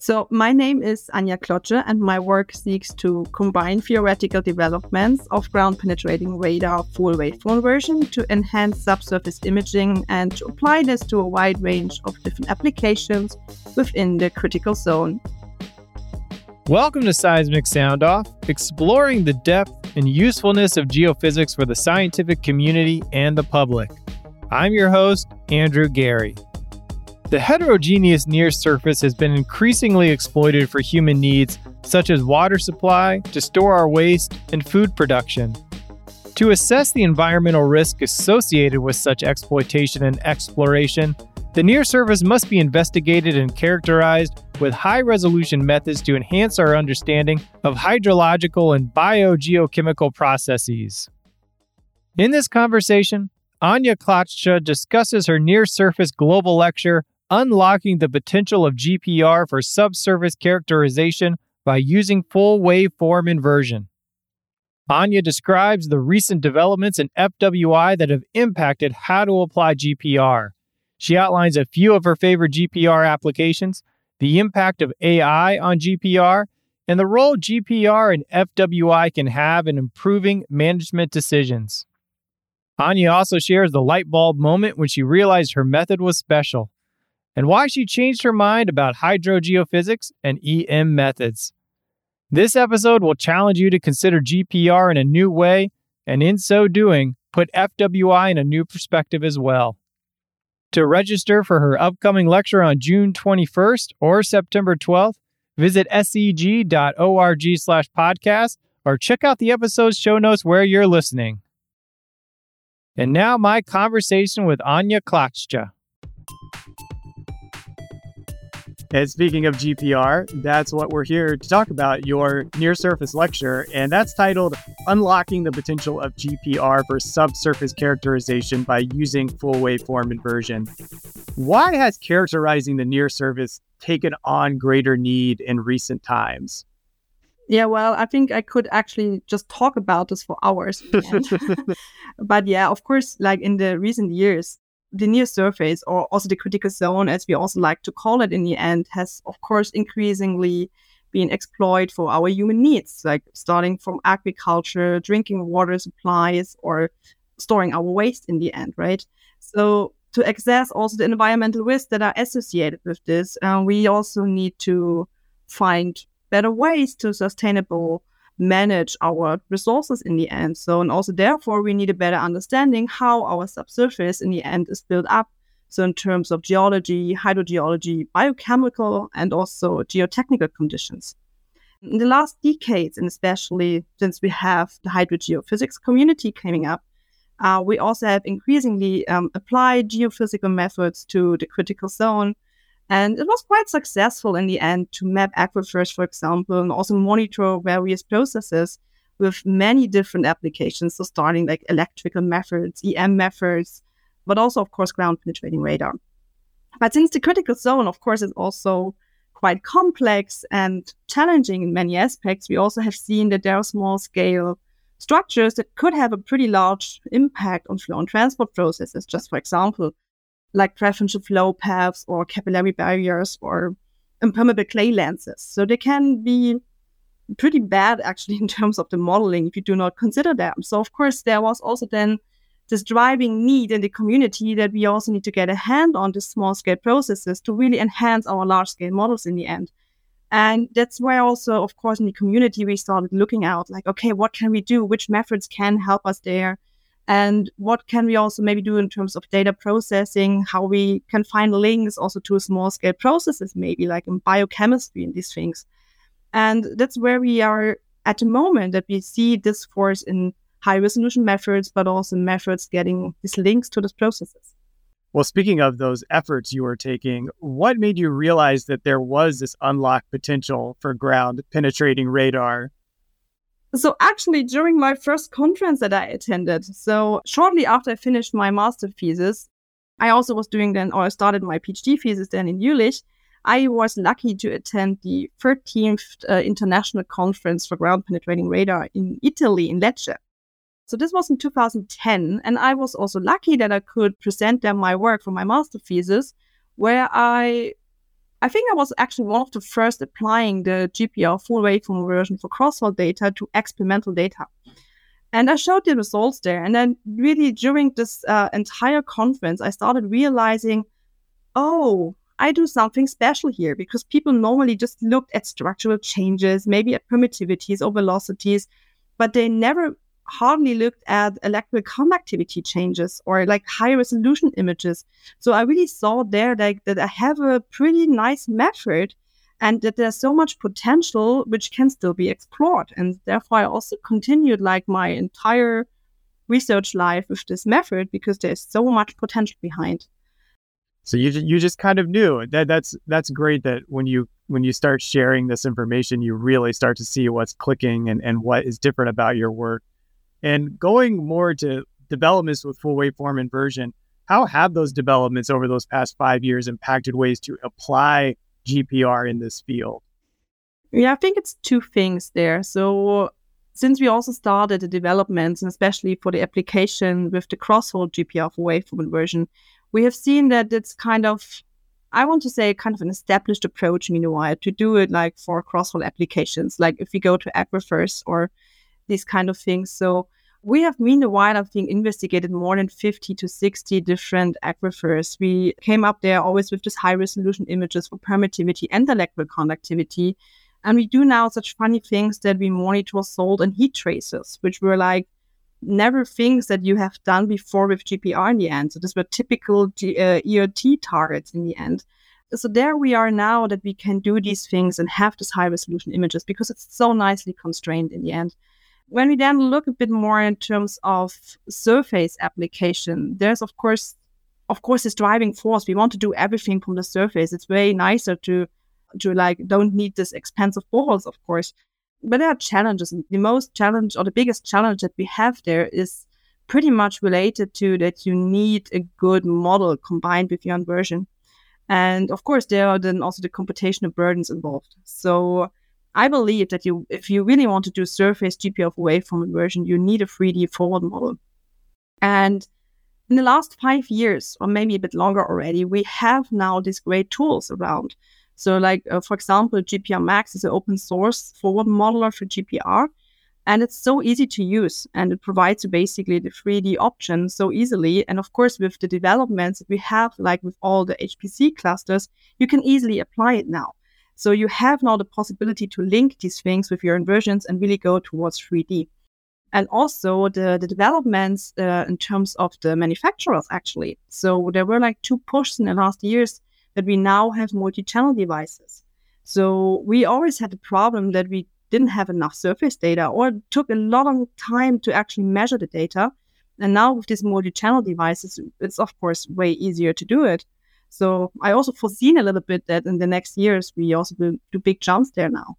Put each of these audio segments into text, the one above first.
So, my name is Anja Klotzsche, and my work seeks to combine theoretical developments of ground penetrating radar full waveform inversion to enhance subsurface imaging and to apply this to a wide range of different applications within the critical zone. Welcome to Seismic Sound Off, exploring the depth and usefulness of geophysics for the scientific community and the public. I'm your host, Andrew Geary. The heterogeneous near surface has been increasingly exploited for human needs such as water supply, to store our waste, and food production. To assess the environmental risk associated with such exploitation and exploration, the near surface must be investigated and characterized with high resolution methods to enhance our understanding of hydrological and biogeochemical processes. In this conversation, Anja Klotzsche discusses her near surface global lecture unlocking the potential of GPR for subsurface characterization by using full waveform inversion. Anja describes the recent developments in FWI that have impacted how to apply GPR. She outlines a few of her favorite GPR applications, the impact of AI on GPR, and the role GPR and FWI can have in improving management decisions. Anja also shares the light bulb moment when she realized her method was special and why she changed her mind about hydrogeophysics and EM methods. This episode will challenge you to consider GPR in a new way, and in so doing, put FWI in a new perspective as well. To register for her upcoming lecture on June 21st or September 12th, visit seg.org slash podcast or check out the episode's show notes where you're listening. And now my conversation with Anja Klotzsche. And speaking of GPR, that's what we're here to talk about your near surface lecture. And that's titled Unlocking the Potential of GPR for Subsurface Characterization by Using Full Waveform Inversion. Why has characterizing the near surface taken on greater need in recent times? Yeah, well, I think I could actually just talk about this for hours. but yeah, of course, like in the recent years, the near surface or also the critical zone, as we also like to call it in the end, has of course increasingly been exploited for our human needs, like starting from agriculture, drinking water supplies, or storing our waste in the end, right? So to access also the environmental risks that are associated with this, uh, we also need to find better ways to sustainable manage our resources in the end. So, and also therefore, we need a better understanding how our subsurface in the end is built up. So, in terms of geology, hydrogeology, biochemical, and also geotechnical conditions. In the last decades, and especially since we have the hydrogeophysics community coming up, uh, we also have increasingly um, applied geophysical methods to the critical zone and it was quite successful in the end to map aquifers, for example, and also monitor various processes with many different applications. So starting like electrical methods, EM methods, but also, of course, ground penetrating radar. But since the critical zone, of course, is also quite complex and challenging in many aspects, we also have seen that there are small scale structures that could have a pretty large impact on flow and transport processes. Just for example, like preferential flow paths or capillary barriers or impermeable clay lenses. So they can be pretty bad actually in terms of the modeling if you do not consider them. So of course there was also then this driving need in the community that we also need to get a hand on the small scale processes to really enhance our large scale models in the end. And that's why also, of course, in the community, we started looking out like, okay, what can we do? Which methods can help us there? And what can we also maybe do in terms of data processing? How we can find links also to small scale processes maybe like in biochemistry and these things. And that's where we are at the moment that we see this force in high resolution methods but also methods getting these links to those processes. Well speaking of those efforts you were taking what made you realize that there was this unlocked potential for ground penetrating radar so actually, during my first conference that I attended, so shortly after I finished my master thesis, I also was doing then, or I started my PhD thesis then in Jülich. I was lucky to attend the 13th uh, International Conference for Ground Penetrating Radar in Italy, in Lecce. So this was in 2010, and I was also lucky that I could present them my work for my master thesis, where I I think I was actually one of the first applying the GPR full waveform inversion for cross-hole data to experimental data. And I showed the results there. And then, really, during this uh, entire conference, I started realizing oh, I do something special here because people normally just looked at structural changes, maybe at permittivities or velocities, but they never hardly looked at electrical conductivity changes or like high resolution images. So I really saw there like that I have a pretty nice method and that there's so much potential which can still be explored. And therefore I also continued like my entire research life with this method because there's so much potential behind. So you you just kind of knew that that's that's great that when you when you start sharing this information, you really start to see what's clicking and, and what is different about your work. And going more to developments with full waveform inversion, how have those developments over those past five years impacted ways to apply GPR in this field? Yeah, I think it's two things there. So since we also started the developments, and especially for the application with the cross-hole GPR full waveform inversion, we have seen that it's kind of I want to say kind of an established approach meanwhile to do it like for cross-hole applications, like if we go to aquifers or these kind of things. So we have meanwhile, I think, investigated more than 50 to 60 different aquifers. We came up there always with this high resolution images for permittivity and electrical conductivity. And we do now such funny things that we monitor salt and heat traces, which were like never things that you have done before with GPR in the end. So these were typical G- uh, targets in the end. So there we are now that we can do these things and have these high resolution images because it's so nicely constrained in the end. When we then look a bit more in terms of surface application, there's of course, of course, this driving force. We want to do everything from the surface. It's way nicer to to like don't need this expensive boreholes, of course but there are challenges. The most challenge or the biggest challenge that we have there is pretty much related to that you need a good model combined with your inversion. And of course, there are then also the computational burdens involved. So I believe that you, if you really want to do surface GPR waveform inversion, you need a 3D forward model. And in the last five years, or maybe a bit longer already, we have now these great tools around. So, like uh, for example, gprMax is an open source forward modeler for GPR, and it's so easy to use, and it provides basically the 3D option so easily. And of course, with the developments we have, like with all the HPC clusters, you can easily apply it now. So you have now the possibility to link these things with your inversions and really go towards 3D. And also the, the developments uh, in terms of the manufacturers, actually. So there were like two pushes in the last years that we now have multi-channel devices. So we always had the problem that we didn't have enough surface data or took a lot of time to actually measure the data. And now with these multi-channel devices, it's of course way easier to do it. So I also foreseen a little bit that in the next years we also will do big jumps there now.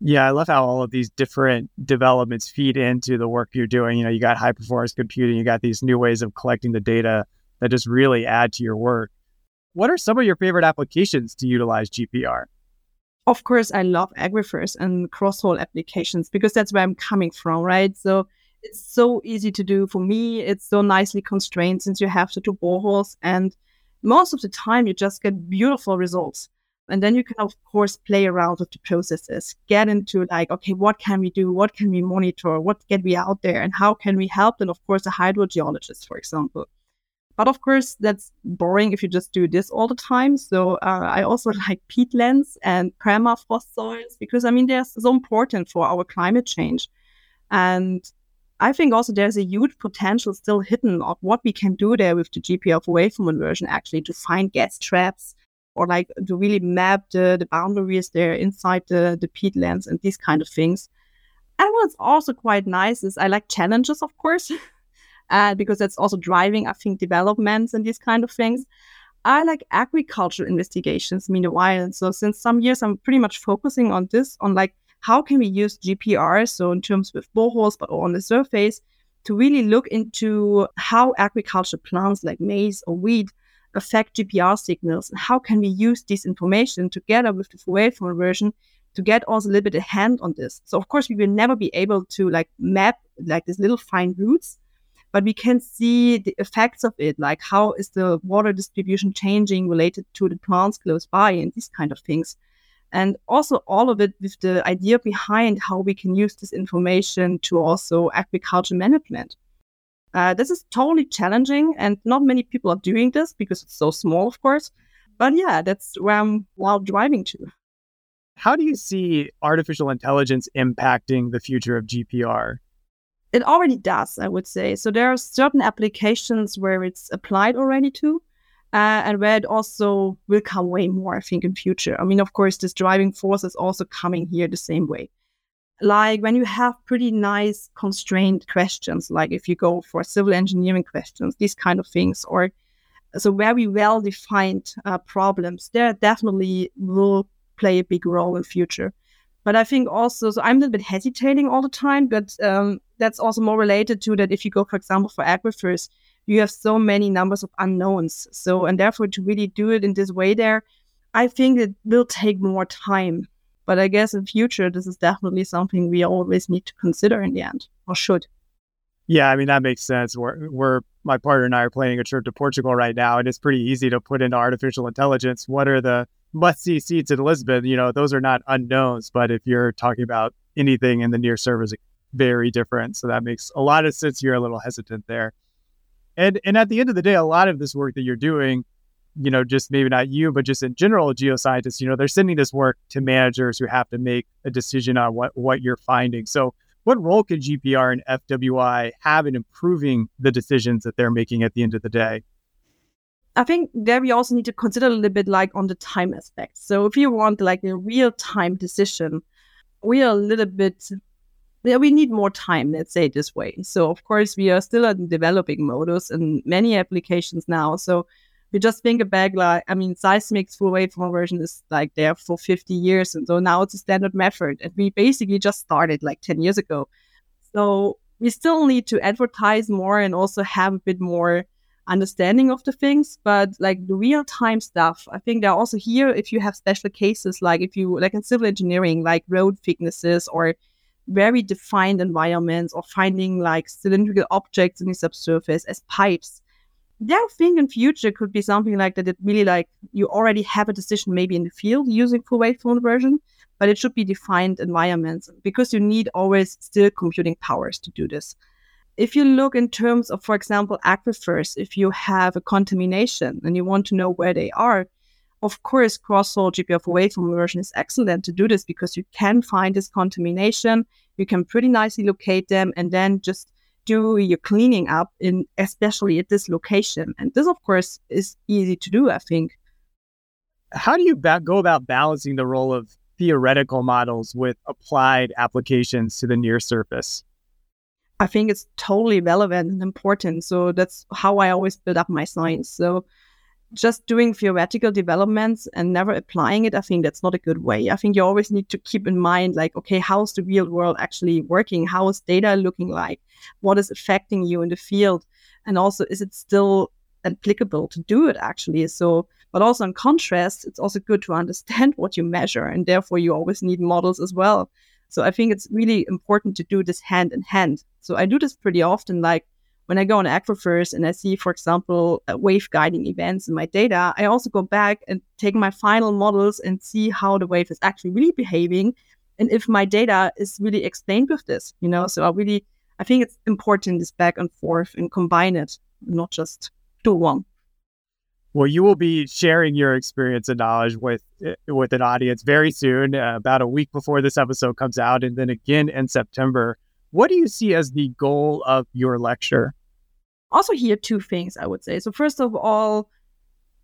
Yeah, I love how all of these different developments feed into the work you're doing. You know, you got high performance computing, you got these new ways of collecting the data that just really add to your work. What are some of your favorite applications to utilize GPR? Of course, I love aquifers and cross-hole applications because that's where I'm coming from, right? So it's so easy to do for me. It's so nicely constrained since you have to do boreholes. And most of the time, you just get beautiful results. And then you can, of course, play around with the processes, get into like, okay, what can we do? What can we monitor? What get we out there? And how can we help? And of course, the hydrogeologist, for example. But of course, that's boring if you just do this all the time. So uh, I also like peatlands and permafrost soils because I mean they're so important for our climate change, and I think also there's a huge potential still hidden of what we can do there with the GPR waveform inversion actually to find gas traps or like to really map the, the boundaries there inside the, the peatlands and these kind of things. And what's also quite nice is I like challenges, of course. uh, because that's also driving, I think, developments and these kind of things. I like agricultural investigations meanwhile. And so since some years, I'm pretty much focusing on this, on like how can we use GPR, so in terms with boreholes, but on the surface, to really look into how agricultural plants like maize or wheat affect GPR signals and how can we use this information together with the waveform inversion to get also a little bit a hand on this. So of course we will never be able to like map like these little fine roots, but we can see the effects of it, like how is the water distribution changing related to the plants close by and these kind of things. And also all of it with the idea behind how we can use this information to also agriculture management. Uh, this is totally challenging, and not many people are doing this because it's so small, of course. But yeah, that's where I'm while driving to. How do you see artificial intelligence impacting the future of GPR? It already does, I would say. So there are certain applications where it's applied already to, uh, and where it also will come way more, I think, in future. I mean, of course, this driving force is also coming here the same way like when you have pretty nice constrained questions, like if you go for civil engineering questions, these kind of things, or so very well defined uh, problems, there definitely will play a big role in future. But I think also, so I'm a little bit hesitating all the time, but um, that's also more related to that if you go, for example, for aquifers, you have so many numbers of unknowns. So, and therefore, to really do it in this way there, I think it will take more time but I guess in future, this is definitely something we always need to consider in the end, or should. Yeah, I mean that makes sense. We're, we're my partner and I are planning a trip to Portugal right now, and it's pretty easy to put into artificial intelligence. What are the must-see seats in Lisbon? You know, those are not unknowns. But if you're talking about anything in the near surface, very different. So that makes a lot of sense. You're a little hesitant there. And and at the end of the day, a lot of this work that you're doing you know, just maybe not you, but just in general, geoscientists, you know, they're sending this work to managers who have to make a decision on what, what you're finding. So, what role can GPR and FWI have in improving the decisions that they're making at the end of the day? I think there we also need to consider a little bit like on the time aspect. So, if you want like a real time decision, we are a little bit we need more time, let's say this way. So, of course, we are still in developing modus in many applications now. So, you just think back, like, I mean, Seismic's full waveform inversion is like there for 50 years. And so now it's a standard method. And we basically just started like 10 years ago. So we still need to advertise more and also have a bit more understanding of the things. But like the real time stuff, I think they're also here if you have special cases, like if you, like in civil engineering, like road thicknesses or very defined environments or finding like cylindrical objects in the subsurface as pipes their thing in future could be something like that. It really like you already have a decision maybe in the field using full waveform inversion, but it should be defined environments because you need always still computing powers to do this. If you look in terms of, for example, aquifers, if you have a contamination and you want to know where they are, of course, cross-hole GPR full waveform inversion is excellent to do this because you can find this contamination, you can pretty nicely locate them, and then just do your cleaning up in especially at this location. And this of course is easy to do i think. How do you ba- go about balancing the role of theoretical models with applied applications to the near surface? I think it's totally relevant and important. So that's how i always build up my science. So just doing theoretical developments and never applying it, I think that's not a good way. I think you always need to keep in mind, like, okay, how's the real world actually working? How is data looking like? What is affecting you in the field? And also, is it still applicable to do it actually? So, but also in contrast, it's also good to understand what you measure. And therefore, you always need models as well. So I think it's really important to do this hand in hand. So I do this pretty often, like when I go on aquifers and I see, for example, uh, wave guiding events in my data, I also go back and take my final models and see how the wave is actually really behaving and if my data is really explained with this, you know. So I really, I think it's important this back and forth and combine it, not just do one. Well, you will be sharing your experience and knowledge with uh, with an audience very soon, uh, about a week before this episode comes out, and then again in September. What do you see as the goal of your lecture? Also, here, two things I would say. So, first of all,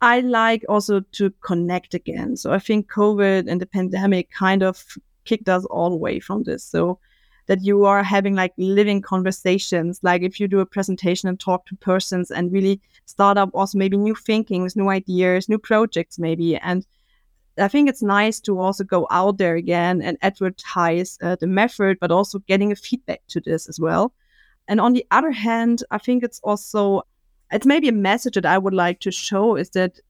I like also to connect again. So, I think COVID and the pandemic kind of kicked us all away from this. So, that you are having like living conversations, like if you do a presentation and talk to persons and really start up also maybe new thinkings, new ideas, new projects, maybe. And I think it's nice to also go out there again and advertise uh, the method, but also getting a feedback to this as well. And on the other hand, I think it's also it's maybe a message that I would like to show is that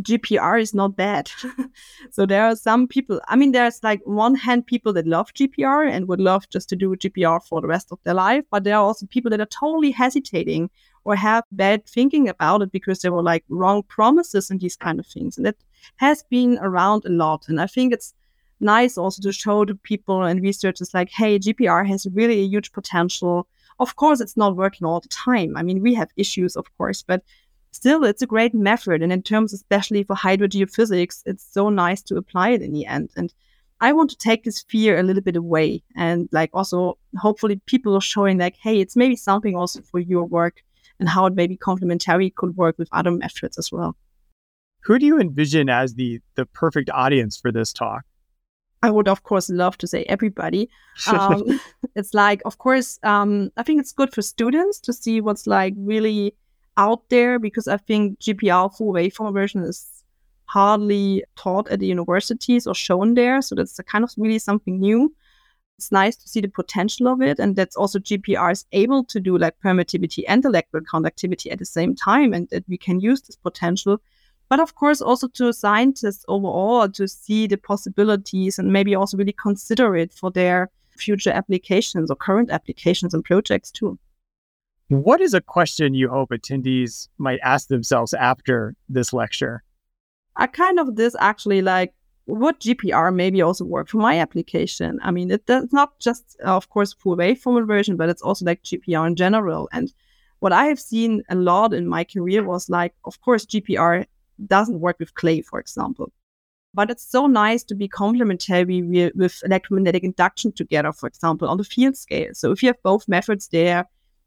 GPR is not bad. so there are some people, I mean, there's like one hand people that love GPR and would love just to do GPR for the rest of their life. But there are also people that are totally hesitating or have bad thinking about it because there were like wrong promises and these kind of things. And that has been around a lot. And I think it's nice also to show to people and researchers like, hey, GPR has really a huge potential. Of course, it's not working all the time. I mean, we have issues, of course, but still it's a great method and in terms especially for hydrogeophysics it's so nice to apply it in the end and i want to take this fear a little bit away and like also hopefully people are showing like hey it's maybe something also for your work and how it maybe complementary could work with other methods as well who do you envision as the the perfect audience for this talk I would, of course, love to say everybody. Um, it's like, of course, um, I think it's good for students to see what's like really out there because I think GPR full waveform inversion is hardly taught at the universities or shown there. So that's kind of really something new. It's nice to see the potential of it. And that's also GPR is able to do like permittivity and electrical conductivity at the same time, and that we can use this potential. But of course, also to scientists overall to see the possibilities and maybe also really consider it for their future applications or current applications and projects too. What is a question you hope attendees might ask themselves after this lecture? I kind of this actually like would GPR maybe also work for my application? I mean, it does not just, of course, full waveform inversion, but it's also like GPR in general. And what I have seen a lot in my career was like, of course, GPR doesn't work with clay, for example. But it's so nice to be complementary with electromagnetic induction together, for example, on the field scale. So if you have both methods there,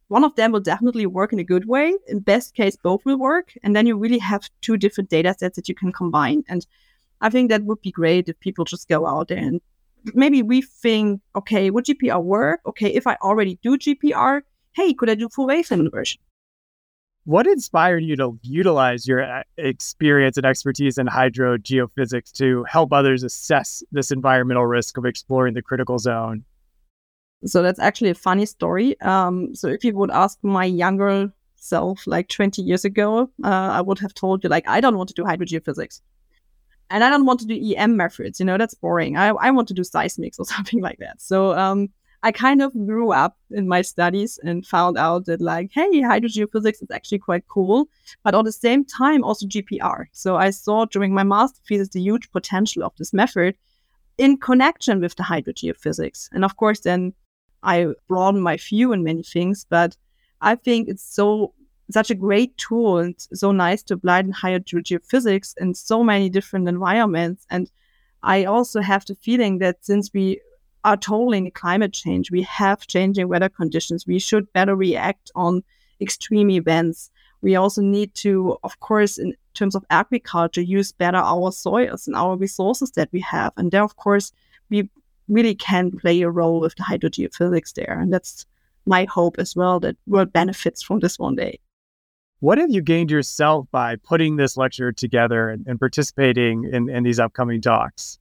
one of them will definitely work in a good way. In best case, both will work. And then you really have two different data sets that you can combine. And I think that would be great if people just go out there and maybe we think, okay, would GPR work? Okay, if I already do GPR, hey, could I do full waveform inversion? What inspired you to utilize your uh, experience and expertise in hydrogeophysics to help others assess this environmental risk of exploring the critical zone? So that's actually a funny story. Um, so if you would ask my younger self, like 20 years ago, uh, I would have told you, like, I don't want to do hydrogeophysics. And I don't want to do EM methods, you know, that's boring. I, I want to do seismics or something like that. So um, I kind of grew up in my studies and found out that, like, hey, hydrogeophysics is actually quite cool, but at the same time, also GPR. So I saw during my master thesis the huge potential of this method in connection with the hydrogeophysics. And of course, then I broadened my view in many things, but I think it's so such a great tool and so nice to apply in hydrogeophysics in so many different environments. And I also have the feeling that since we are totally in climate change, we have changing weather conditions, we should better react on extreme events. We also need to, of course, in terms of agriculture, use better our soils and our resources that we have. And there, of course, we really can play a role with the hydrogeophysics there. And that's my hope as well that world benefits from this one day. What have you gained yourself by putting this lecture together and, and participating in, in these upcoming talks?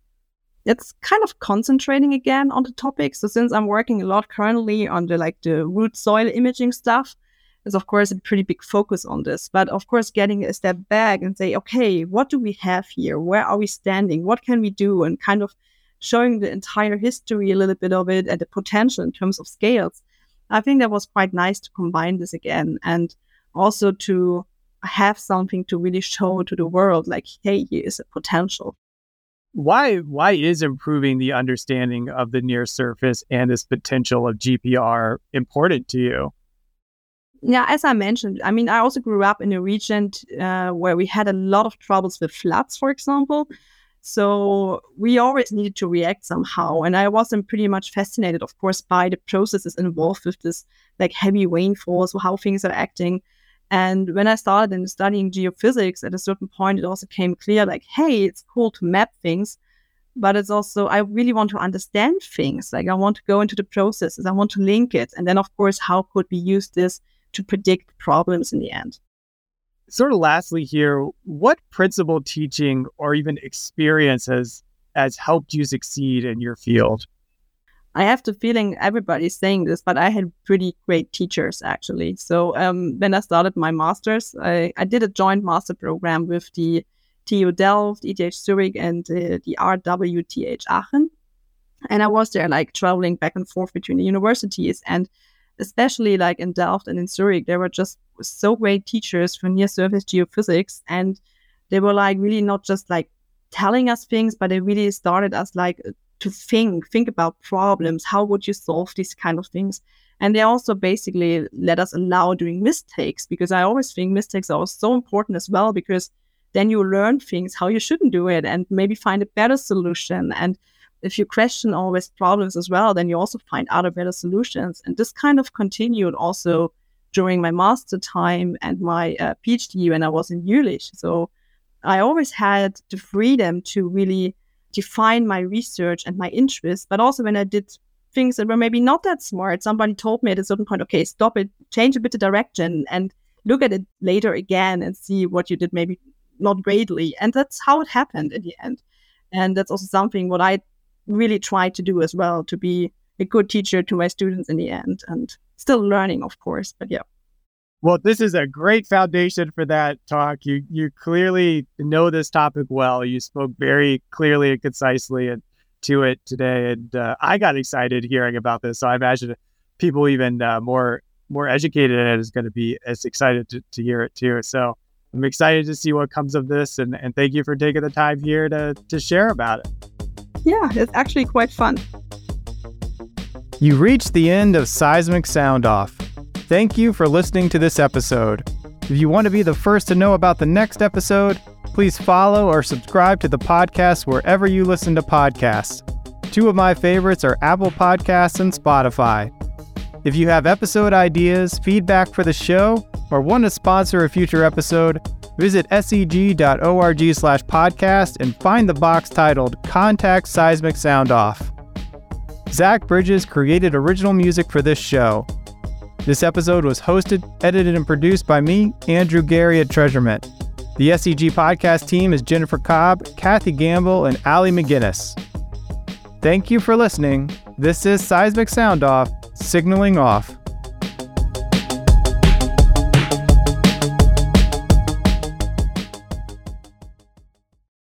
It's kind of concentrating again on the topic. So since I'm working a lot currently on the like the root soil imaging stuff, is of course a pretty big focus on this. But of course, getting a step back and say, okay, what do we have here? Where are we standing? What can we do? And kind of showing the entire history, a little bit of it, and the potential in terms of scales. I think that was quite nice to combine this again and also to have something to really show to the world like, hey, here is a potential. Why why is improving the understanding of the near surface and this potential of GPR important to you? Yeah, as I mentioned, I mean, I also grew up in a region uh, where we had a lot of troubles with floods, for example. So we always needed to react somehow. And I wasn't pretty much fascinated, of course, by the processes involved with this like heavy rainfalls, or how things are acting. And when I started in studying geophysics, at a certain point, it also came clear like, hey, it's cool to map things, but it's also, I really want to understand things. Like, I want to go into the processes, I want to link it. And then, of course, how could we use this to predict problems in the end? sort of lastly here, what principle teaching or even experience has has helped you succeed in your field? I have the feeling everybody's saying this, but I had pretty great teachers actually. So um, when I started my master's, I, I did a joint master program with the TU Delft, ETH Zurich, and uh, the RWTH Aachen. And I was there like traveling back and forth between the universities. And especially like in Delft and in Zurich, there were just so great teachers for near surface geophysics. And they were like really not just like telling us things, but they really started us like to think, think about problems. How would you solve these kind of things? And they also basically let us allow doing mistakes because I always think mistakes are so important as well because then you learn things how you shouldn't do it and maybe find a better solution. And if you question always problems as well, then you also find other better solutions. And this kind of continued also during my master time and my uh, PhD when I was in Jülich. So I always had the freedom to really define my research and my interests, but also when I did things that were maybe not that smart, somebody told me at a certain point, okay, stop it, change a bit the direction and look at it later again and see what you did maybe not greatly. And that's how it happened in the end. And that's also something what I really try to do as well to be a good teacher to my students in the end and still learning, of course. But yeah. Well, this is a great foundation for that talk. You you clearly know this topic well. You spoke very clearly and concisely and to it today, and uh, I got excited hearing about this. So I imagine people even uh, more more educated in it is going to be as excited to, to hear it too. So I'm excited to see what comes of this, and, and thank you for taking the time here to to share about it. Yeah, it's actually quite fun. You reached the end of Seismic Sound Off. Thank you for listening to this episode. If you want to be the first to know about the next episode, please follow or subscribe to the podcast wherever you listen to podcasts. Two of my favorites are Apple Podcasts and Spotify. If you have episode ideas, feedback for the show, or want to sponsor a future episode, visit seg.org slash podcast and find the box titled Contact Seismic Sound Off. Zach Bridges created original music for this show. This episode was hosted, edited, and produced by me, Andrew Geary at Treasurement. The SEG podcast team is Jennifer Cobb, Kathy Gamble, and Allie McGinnis. Thank you for listening. This is Seismic Sound Off, signaling off.